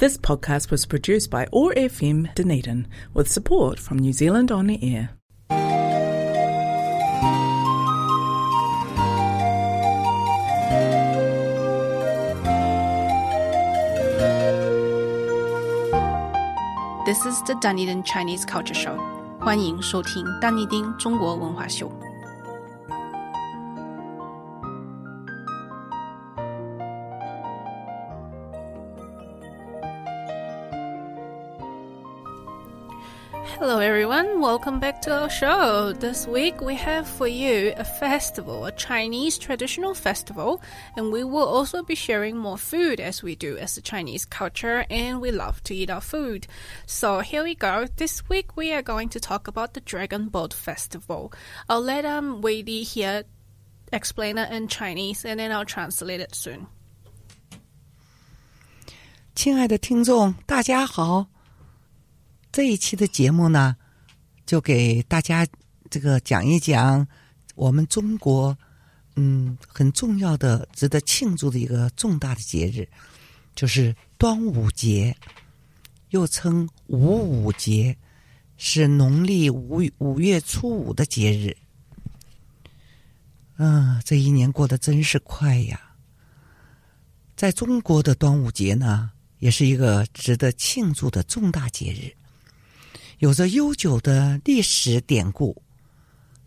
This podcast was produced by OAR FM Dunedin with support from New Zealand On the Air. This is the Dunedin Chinese Culture Show. 欢迎收听丹尼丁中国文化秀。everyone. Welcome back to our show. This week we have for you a festival, a Chinese traditional festival, and we will also be sharing more food as we do as a Chinese culture, and we love to eat our food. So here we go. This week we are going to talk about the Dragon Boat Festival. I'll let um Weidi here explain it in Chinese, and then I'll translate it soon. 亲爱的听众，大家好。这一期的节目呢， 就给大家这个讲一讲我们中国嗯很重要的、值得庆祝的一个重大的节日，就是端午节，又称五五节，是农历五五月初五的节日。嗯，这一年过得真是快呀！在中国的端午节呢，也是一个值得庆祝的重大节日。有着悠久的历史典故，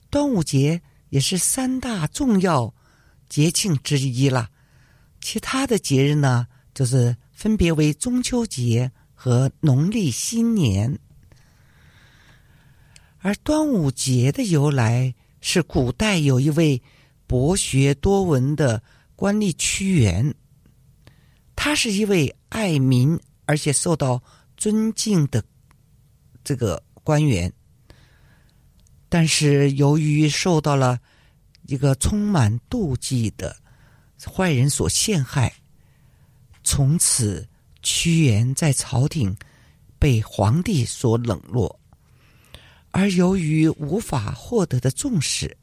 端午节也是三大重要节庆之一了。其他的节日呢，就是分别为中秋节和农历新年。而端午节的由来是古代有一位博学多闻的官吏屈原，他是一位爱民而且受到尊敬的。这个官员，但是由于受到了一个充满妒忌的坏人所陷害，从此屈原在朝廷被皇帝所冷落，而由于无法获得的重视，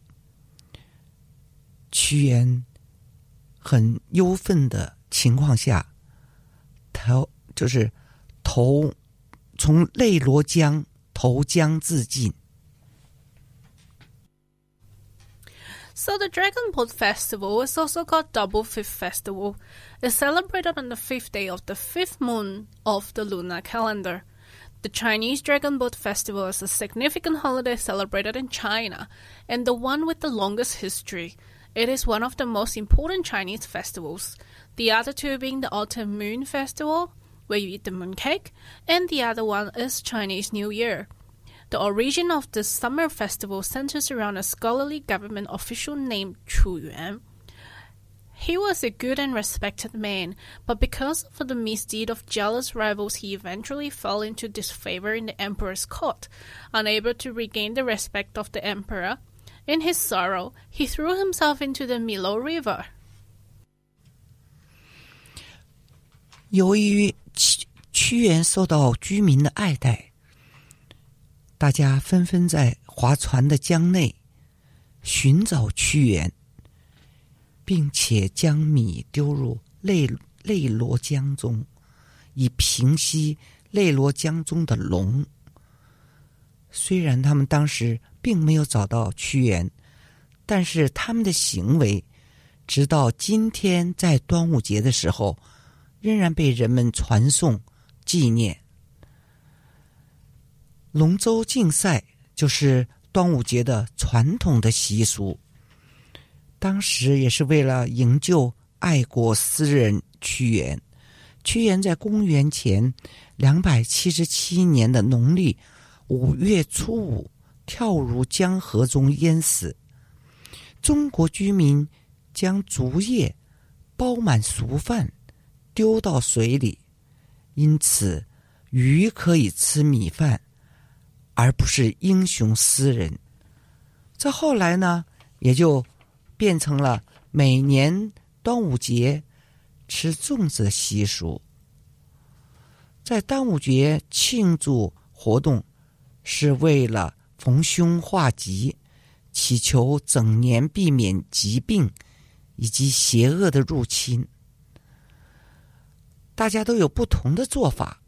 屈原很忧愤的情况下，投就是投。从内罗江投江自尽。So the Dragon Boat Festival is also called Double Fifth Festival. It's celebrated on the fifth day of the fifth moon of the lunar calendar. The Chinese Dragon Boat Festival is a significant holiday celebrated in China and the one with the longest history. It is one of the most important Chinese festivals, the other two being the Autumn Moon Festival where you eat the mooncake, and the other one is Chinese New Year. The origin of the summer festival centers around a scholarly government official named Qu Yuan. He was a good and respected man, but because of the misdeed of jealous rivals, he eventually fell into disfavor in the emperor's court. Unable to regain the respect of the emperor, in his sorrow, he threw himself into the Miluo River. 由于屈屈原受到居民的爱戴，大家纷纷在划船的江内寻找屈原，并且将米丢入内内罗江中，以平息内罗江中的龙。虽然他们当时并没有找到屈原，但是他们的行为，直到今天在端午节的时候。仍然被人们传颂纪念。龙舟竞赛就是端午节的传统的习俗。当时也是为了营救爱国诗人屈原。屈原在公元前两百七十七年的农历五月初五跳入江河中淹死。中国居民将竹叶包满熟饭。丢到水里，因此鱼可以吃米饭，而不是英雄诗人。这后来呢，也就变成了每年端午节吃粽子的习俗。在端午节庆祝活动，是为了逢凶化吉，祈求整年避免疾病以及邪恶的入侵。大家都有不同的做法。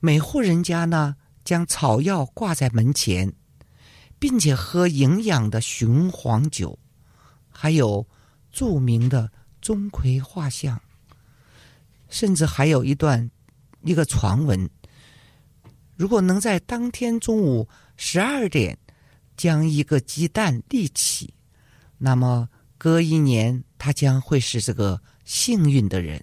每户人家呢，将草药挂在门前，并且喝营养的雄黄酒，还有著名的钟馗画像，甚至还有一段一个传闻：如果能在当天中午十二点将一个鸡蛋立起，那么隔一年他将会是这个幸运的人。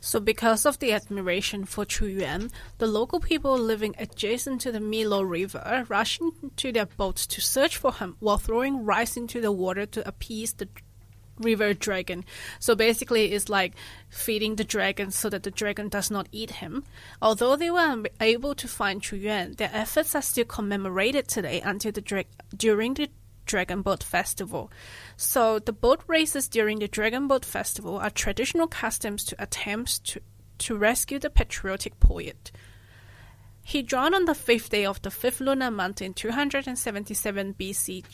So, because of the admiration for Qu Yuan, the local people living adjacent to the Miluo River rush into their boats to search for him while throwing rice into the water to appease the river dragon. So, basically, it's like feeding the dragon so that the dragon does not eat him. Although they were unable to find Qu Yuan, their efforts are still commemorated today until the dra- during the Dragon Boat Festival. So the boat races during the Dragon Boat Festival are traditional customs to attempts to, to rescue the patriotic poet. He drowned on the fifth day of the fifth lunar month in 277 BC.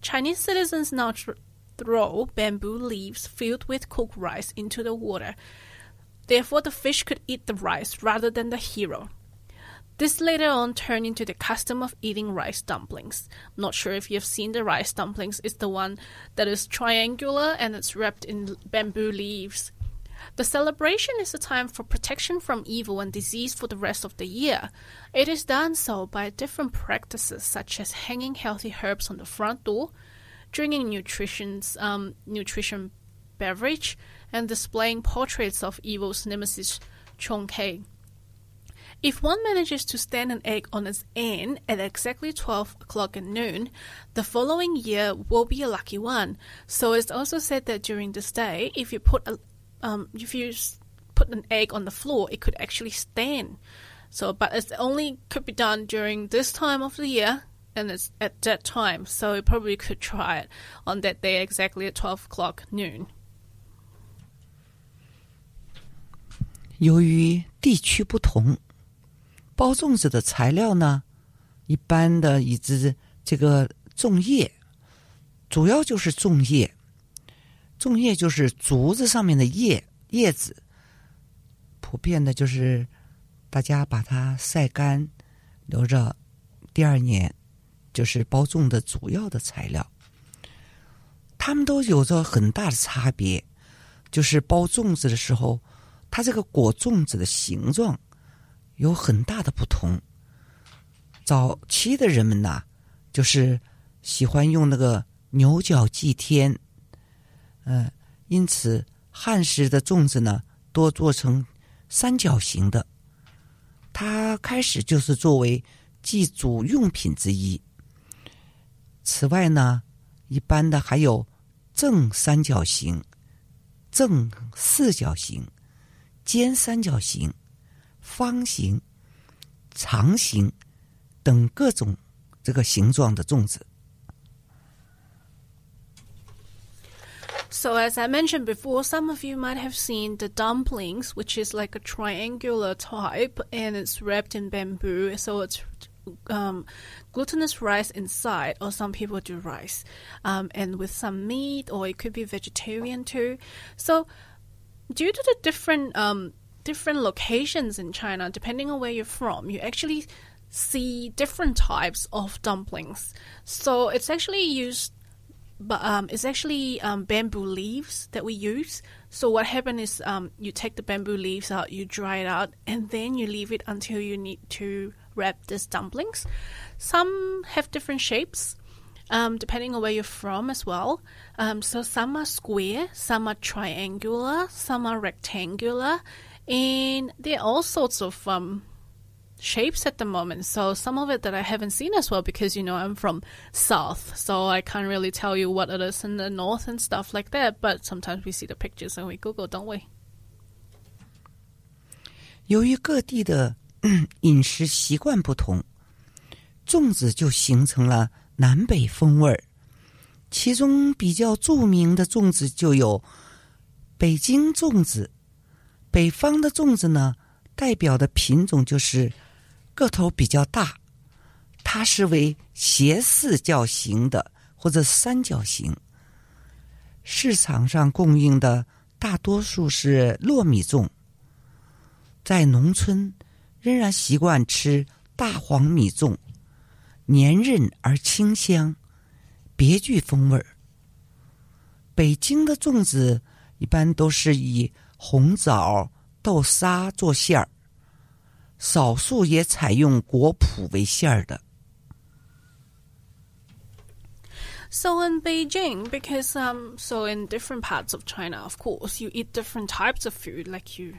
Chinese citizens now throw bamboo leaves filled with cooked rice into the water. Therefore, the fish could eat the rice rather than the hero. This later on turned into the custom of eating rice dumplings. Not sure if you've seen the rice dumplings. It's the one that is triangular and it's wrapped in bamboo leaves. The celebration is a time for protection from evil and disease for the rest of the year. It is done so by different practices such as hanging healthy herbs on the front door, drinking nutrition's, um, nutrition beverage, and displaying portraits of evil's nemesis Chong Kei. If one manages to stand an egg on its end at exactly 12 o'clock at noon, the following year will be a lucky one. So it's also said that during this day, if you put a, um, if you s- put an egg on the floor, it could actually stand. So, but it only could be done during this time of the year, and it's at that time. So you probably could try it on that day exactly at 12 o'clock noon. 由于地区不同， 包粽子的材料呢，一般的以之这个粽叶，主要就是粽叶。粽叶就是竹子上面的叶叶子，普遍的就是大家把它晒干，留着第二年，就是包粽的主要的材料。它们都有着很大的差别，就是包粽子的时候，它这个裹粽子的形状有很大的不同。早期的人们呐，就是喜欢用那个牛角祭天，嗯、因此汉时的粽子呢，多做成三角形的。它开始就是作为祭祖用品之一。此外呢，一般的还有正三角形、正四角形、尖三角形、方形、长形等各种这个形状的粽子。 So, as I mentioned before, some of you might have seen the dumplings, which is like a triangular type and it's wrapped in bamboo. So, it's um, glutinous rice inside, or some people do rice, um, and with some meat, or it could be vegetarian too. So, due to the different um, different locations in China, depending on where you're from, you actually see different types of dumplings. So, it's actually used but um, it's actually um, bamboo leaves that we use. So what happens is um, you take the bamboo leaves out, you dry it out, and then you leave it until you need to wrap these dumplings. Some have different shapes. Um, depending on where you're from as well. Um, so some are square, some are triangular, some are rectangular, and there are all sorts of um, shapes at the moment. So some of it that I haven't seen as well because you know I'm from south, so I can't really tell you what it is in the north and stuff like that. But sometimes we see the pictures and we Google, don't we? 由于各地的嗯饮食习惯不同，粽子就形成了南北风味儿。其中比较着名的粽子就有北京粽子。 北方的粽子呢，代表的品种就是个头比较大，它是为斜四角形的或者三角形。市场上供应的大多数是糯米粽。在农村，仍然习惯吃大黄米粽，黏韧而清香，别具风味儿。北京的粽子一般都是以红枣、豆沙做馅儿，少数也采用果脯为馅儿的。 So in Beijing, because um, so in different parts of China, of course, you eat different types of food. Like you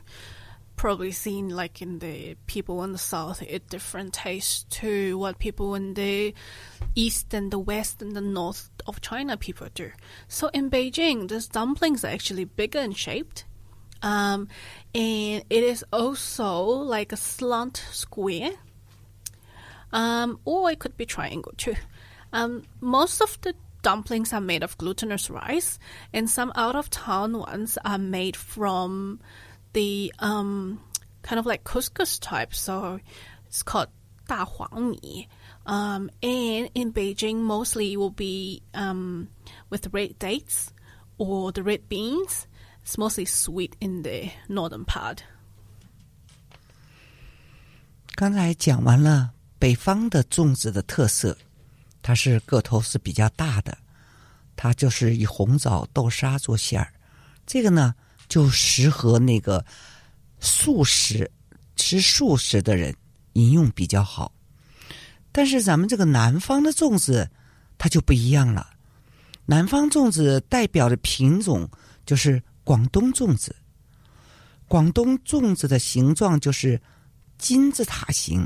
probably seen, like in the people in the south, eat different tastes to what people in the east and the west and the north of China people do. So in Beijing, these dumplings are actually bigger in shaped. um, and it is also like a slant square. Um, or it could be triangle too. Um, most of the dumplings are made of glutinous rice, and some out of town ones are made from the um, kind of like couscous type. So it's called da huang mi. Um, and in Beijing, mostly it will be um, with red dates or the red beans mostly sweet in the northern part. 刚才讲完了北方的粽子的特色，它是个头是比较大的，它就是以红枣、豆沙做馅儿。这个呢，就适合那个素食吃素食的人饮用比较好。但是咱们这个南方的粽子，它就不一样了。南方粽子代表的品种就是广东粽子。广东粽子的形状就是金字塔形、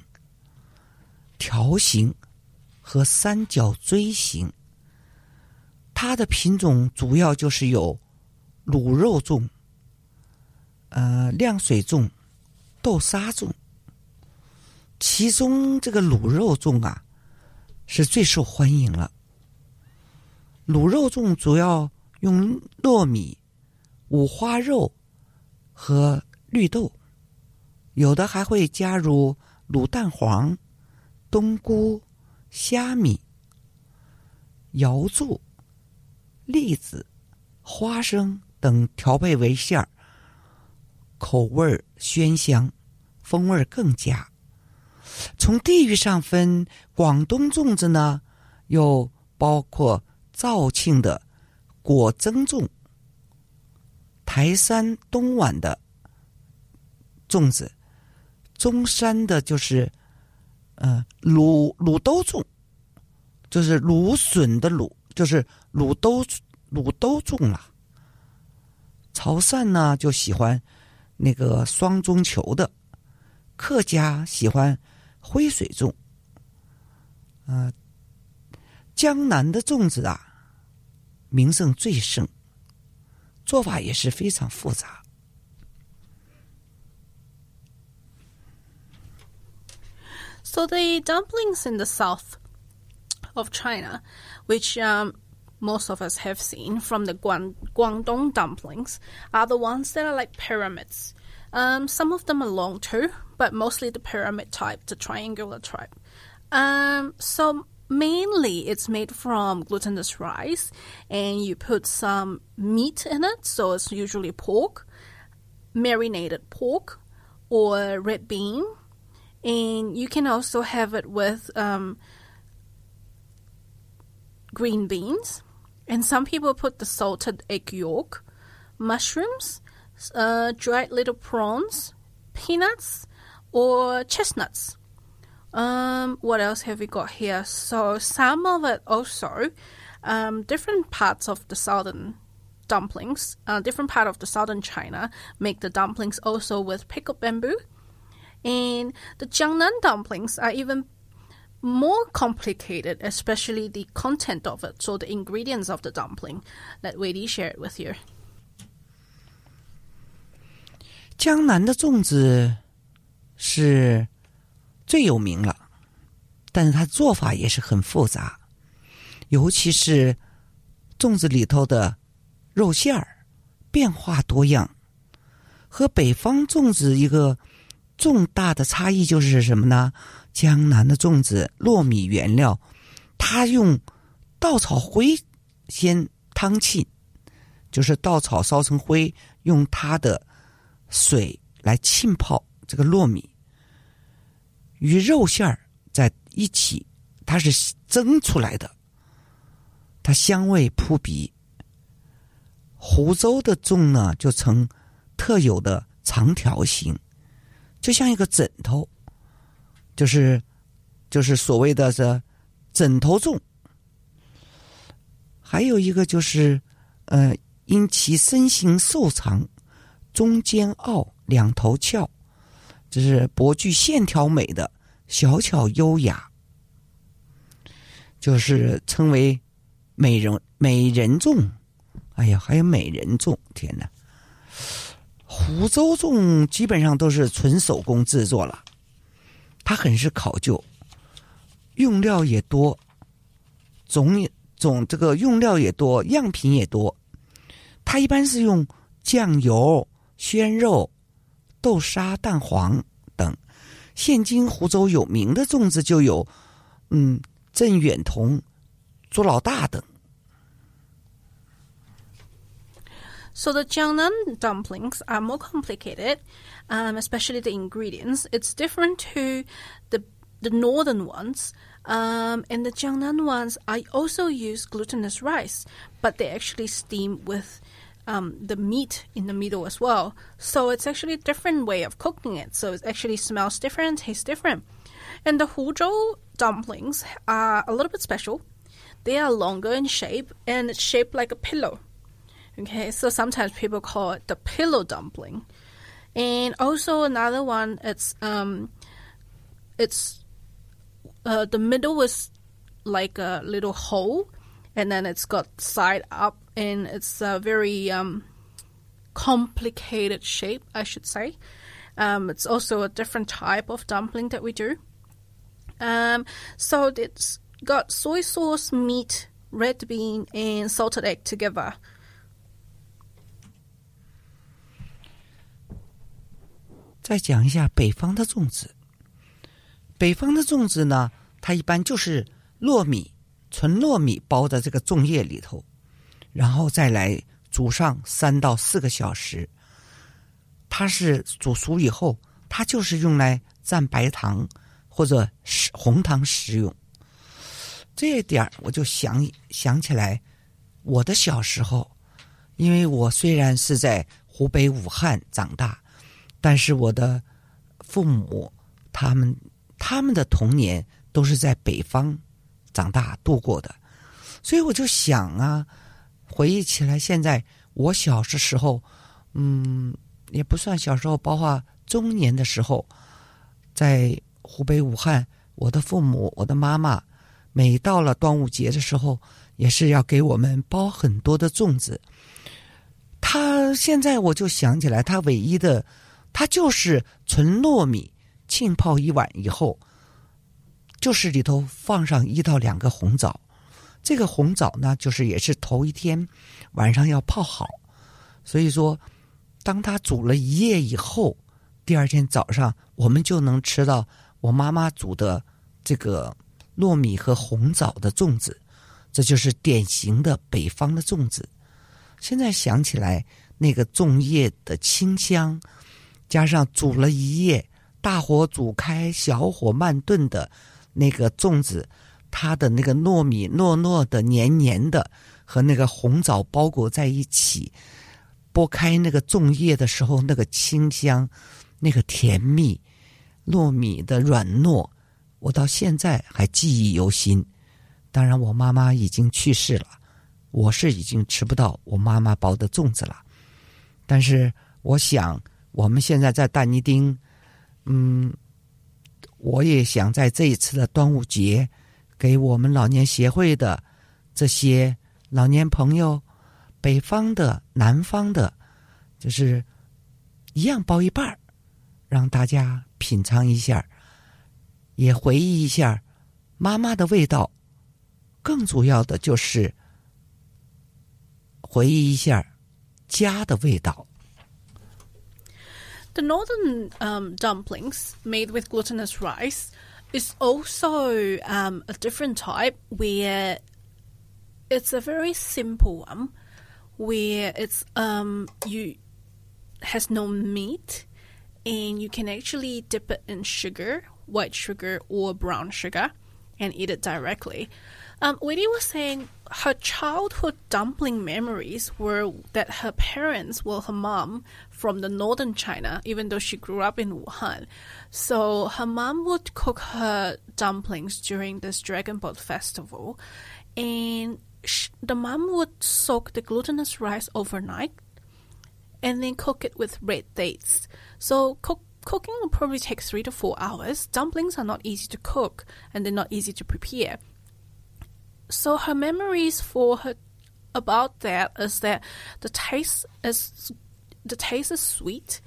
条形和三角锥形。它的品种主要就是有卤肉粽、呃亮水粽、豆沙粽。其中这个卤肉粽啊，是最受欢迎了。卤肉粽主要用糯米、五花肉和绿豆，有的还会加入卤蛋黄、冬菇、虾米、瑶柱、栗子、花生等调配为馅儿，口味鲜香，风味更佳。从地域上分，广东粽子呢，又包括肇庆的果蒸粽、台山东莞的粽子，中山的就是呃卤卤兜粽，就是芦笋的卤，就是卤兜卤兜粽了。潮汕呢就喜欢那个双中球的，客家喜欢灰水粽，呃，江南的粽子啊，名声最盛，做法也是非常复杂。 So the dumplings in the south of China, which um, most of us have seen from the Guang- Guangdong dumplings, are the ones that are like pyramids. Um, some of them are long too, but mostly the pyramid type, the triangular type. Um, so mainly it's made from glutinous rice, and you put some meat in it. So it's usually pork, marinated pork, or red bean, and you can also have it with um, green beans, and some people put the salted egg yolk, mushrooms, uh, dried little prawns, peanuts, or chestnuts. Um, what else have we got here? So some of it also, um, different parts of the southern dumplings, uh, different part of the southern China make the dumplings also with pickled bamboo. And the Jiangnan dumplings are even more complicated, especially the content of it, so the ingredients of the dumpling. Let Weidi share it with you. 江南的粽子是 最有名了，但是它做法也是很复杂，尤其是粽子里头的肉馅儿变化多样。和北方粽子一个重大的差异就是什么呢？江南的粽子糯米原料，它用稻草灰先汤浸，就是稻草烧成灰，用它的水来浸泡这个糯米，与肉馅儿在一起，它是蒸出来的，它香味扑鼻。湖州的粽呢，就呈特有的长条形，就像一个枕头，就是就是所谓的这枕头粽。还有一个就是，呃，因其身形瘦长，中间凹，两头翘，这是博具线条美的小巧优雅，就是称为美人美人粽。哎呀，还有美人粽，天哪！湖州粽基本上都是纯手工制作了，它很是考究，用料也多，总总这个用料也多，样品也多。它一般是用酱油、鲜肉、豆沙、蛋黄等。现今湖州有名的粽子就有，嗯，郑远彤、朱老大等。So the Jiangnan dumplings are more complicated, um, especially the ingredients. It's different to the the northern ones. Um, and the Jiangnan ones, I also use glutinous rice, but they actually steam with um, the meat in the middle as well. So it's actually a different way of cooking it. So it actually smells different, tastes different. And the Huzhou dumplings are a little bit special. They are longer in shape and it's shaped like a pillow. Okay, so sometimes people call it the pillow dumpling. And also another one, it's um, it's uh, the middle is like a little hole, and then it's got side up, and it's a very um, complicated shape, I should say. Um, it's also a different type of dumpling that we do. Um, so it's got soy sauce, meat, red bean, and salted egg together. 然后再来煮上三到四个小时。它是煮熟以后，它就是用来蘸白糖或者食红糖食用。这一点我就想想起来，我的小时候，因为我虽然是在湖北武汉长大，但是我的父母他们。他们的童年都是在北方长大度过的，所以我就想啊，回忆起来，现在我小的时候，嗯，也不算小时候，包括中年的时候，在湖北武汉，我的父母，我的妈妈，每到了端午节的时候，也是要给我们包很多的粽子。他现在我就想起来，他唯一的，他就是纯糯米。浸泡一晚以后，就是里头放上一到两个红枣。这个红枣呢，就是也是头一天晚上要泡好，所以说，当它煮了一夜以后，第二天早上我们就能吃到我妈妈煮的这个糯米和红枣的粽子。这就是典型的北方的粽子。现在想起来，那个粽叶的清香，加上煮了一夜。大火煮开，小火慢炖的那个粽子，它的那个糯米糯糯的、黏黏的，和那个红枣包裹在一起，剥开那个粽叶的时候，那个清香，那个甜蜜，糯米的软糯，我到现在还记忆犹新。当然，我妈妈已经去世了，我是已经吃不到我妈妈包的粽子了。但是，我想我们现在在大尼丁。嗯，我也想在这一次的端午节，给我们老年协会的这些老年朋友，北方的、南方的，就是一样包一半儿，让大家品尝一下，也回忆一下妈妈的味道。更主要的就是回忆一下家的味道。The northern um, dumplings made with glutinous rice is also um, a different type where it's a very simple one where it's um, you has no meat, and you can actually dip it in sugar, white sugar or brown sugar, and eat it directly. Um, Weidi was saying her childhood dumpling memories were that her parents were her mom from the northern China, even though she grew up in Wuhan. So her mom would cook her dumplings during this Dragon Boat festival, and sh- the mom would soak the glutinous rice overnight and then cook it with red dates. So cook, cooking will probably take three to four hours. Dumplings are not easy to cook and they're not easy to prepare. So her memories for her about that is that the taste is the taste is sweet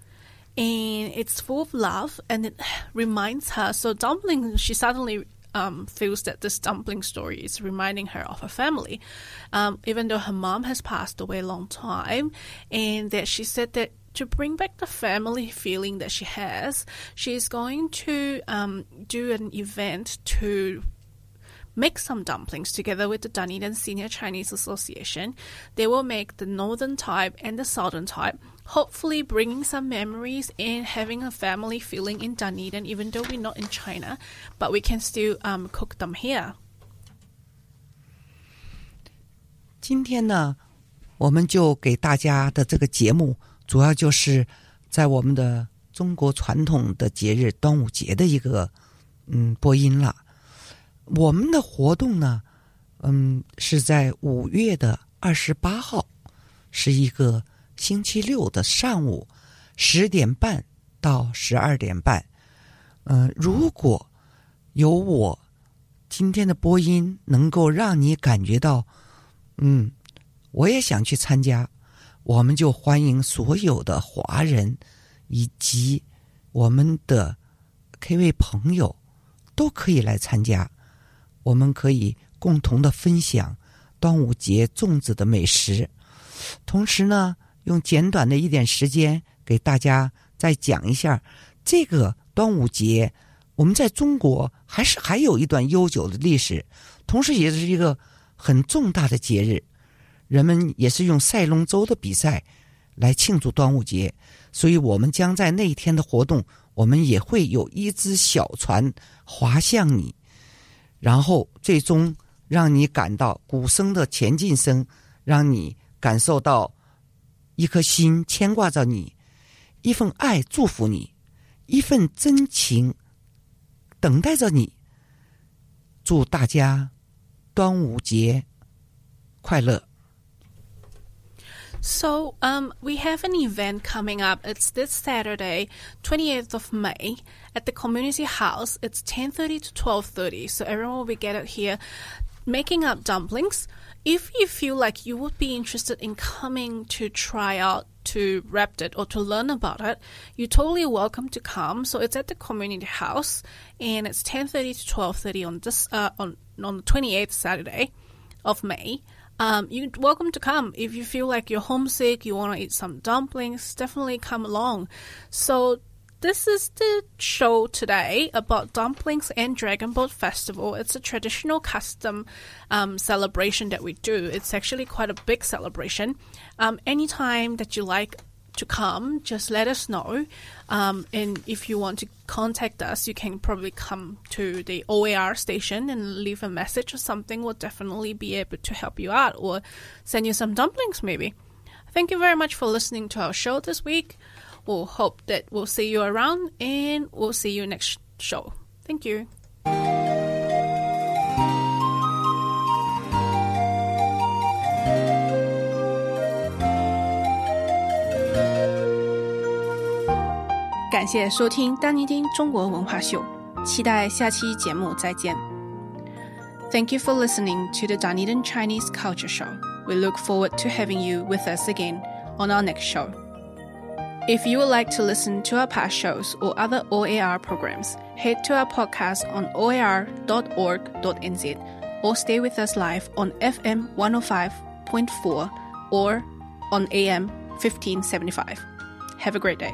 and it's full of love and it reminds her so dumpling she suddenly um, feels that this dumpling story is reminding her of her family, um, even though her mom has passed away a long time, and that she said that to bring back the family feeling that she has, she is going to um, do an event to make some dumplings together with the Dunedin Senior Chinese Association. They will make the northern type and the southern type, hopefully bringing some memories and having a family feeling in Dunedin, even though we're not in China, but we can still um, cook them here. 今天呢，我们就给大家的这个节目，主要就是在我们的中国传统的节日端午节的一个嗯播音了。 我们的活动呢，嗯，是在五月的二十八号，是一个星期六的上午十点半到十二点半。嗯，如果有我今天的播音能够让你感觉到，嗯，我也想去参加，我们就欢迎所有的华人以及我们的 K 位朋友都可以来参加。我们可以共同的分享端午节粽子的美食，同时呢，用简短的一点时间给大家再讲一下这个端午节。我们在中国还是还有一段悠久的历史，同时也是一个很重大的节日。人们也是用赛龙舟的比赛来庆祝端午节，所以我们将在那一天的活动，我们也会有一只小船划向你。然后最终让你感到鼓声的前进声，让你感受到一颗心牵挂着你，一份爱祝福你，一份真情等待着你。祝大家端午节快乐！So, um, we have an event coming up. It's this Saturday, 28th of May, at the community house. It's 10:30 to 12:30. So everyone will be gathered here, making up dumplings. If you feel like you would be interested in coming to try out to wrap it or to learn about it, you're totally welcome to come. So it's at the community house, and it's 10:30 to 12:30 on this uh, on on the 28th Saturday of May um, you're welcome to come. If you feel like you're homesick, you want to eat some dumplings, definitely come along. So, this is the show today about dumplings and Dragon Boat Festival. It's a traditional custom um, celebration that we do. It's actually quite a big celebration. Um, anytime that you like to come, just let us know. Um, and if you want to contact us, you can probably come to the OAR station and leave a message or something. We'll definitely be able to help you out or send you some dumplings, maybe. Thank you very much for listening to our show this week. We'll hope that we'll see you around and we'll see you next show. Thank you. 感谢收听丹尼丁中国文化秀，期待下期节目再见。Thank you for listening to the Dunedin Chinese Culture Show. We look forward to having you with us again on our next show. If you would like to listen to our past shows or other OAR programs, head to our podcast on oar.org.nz or stay with us live on FM 105.4 or on AM 1575. Have a great day.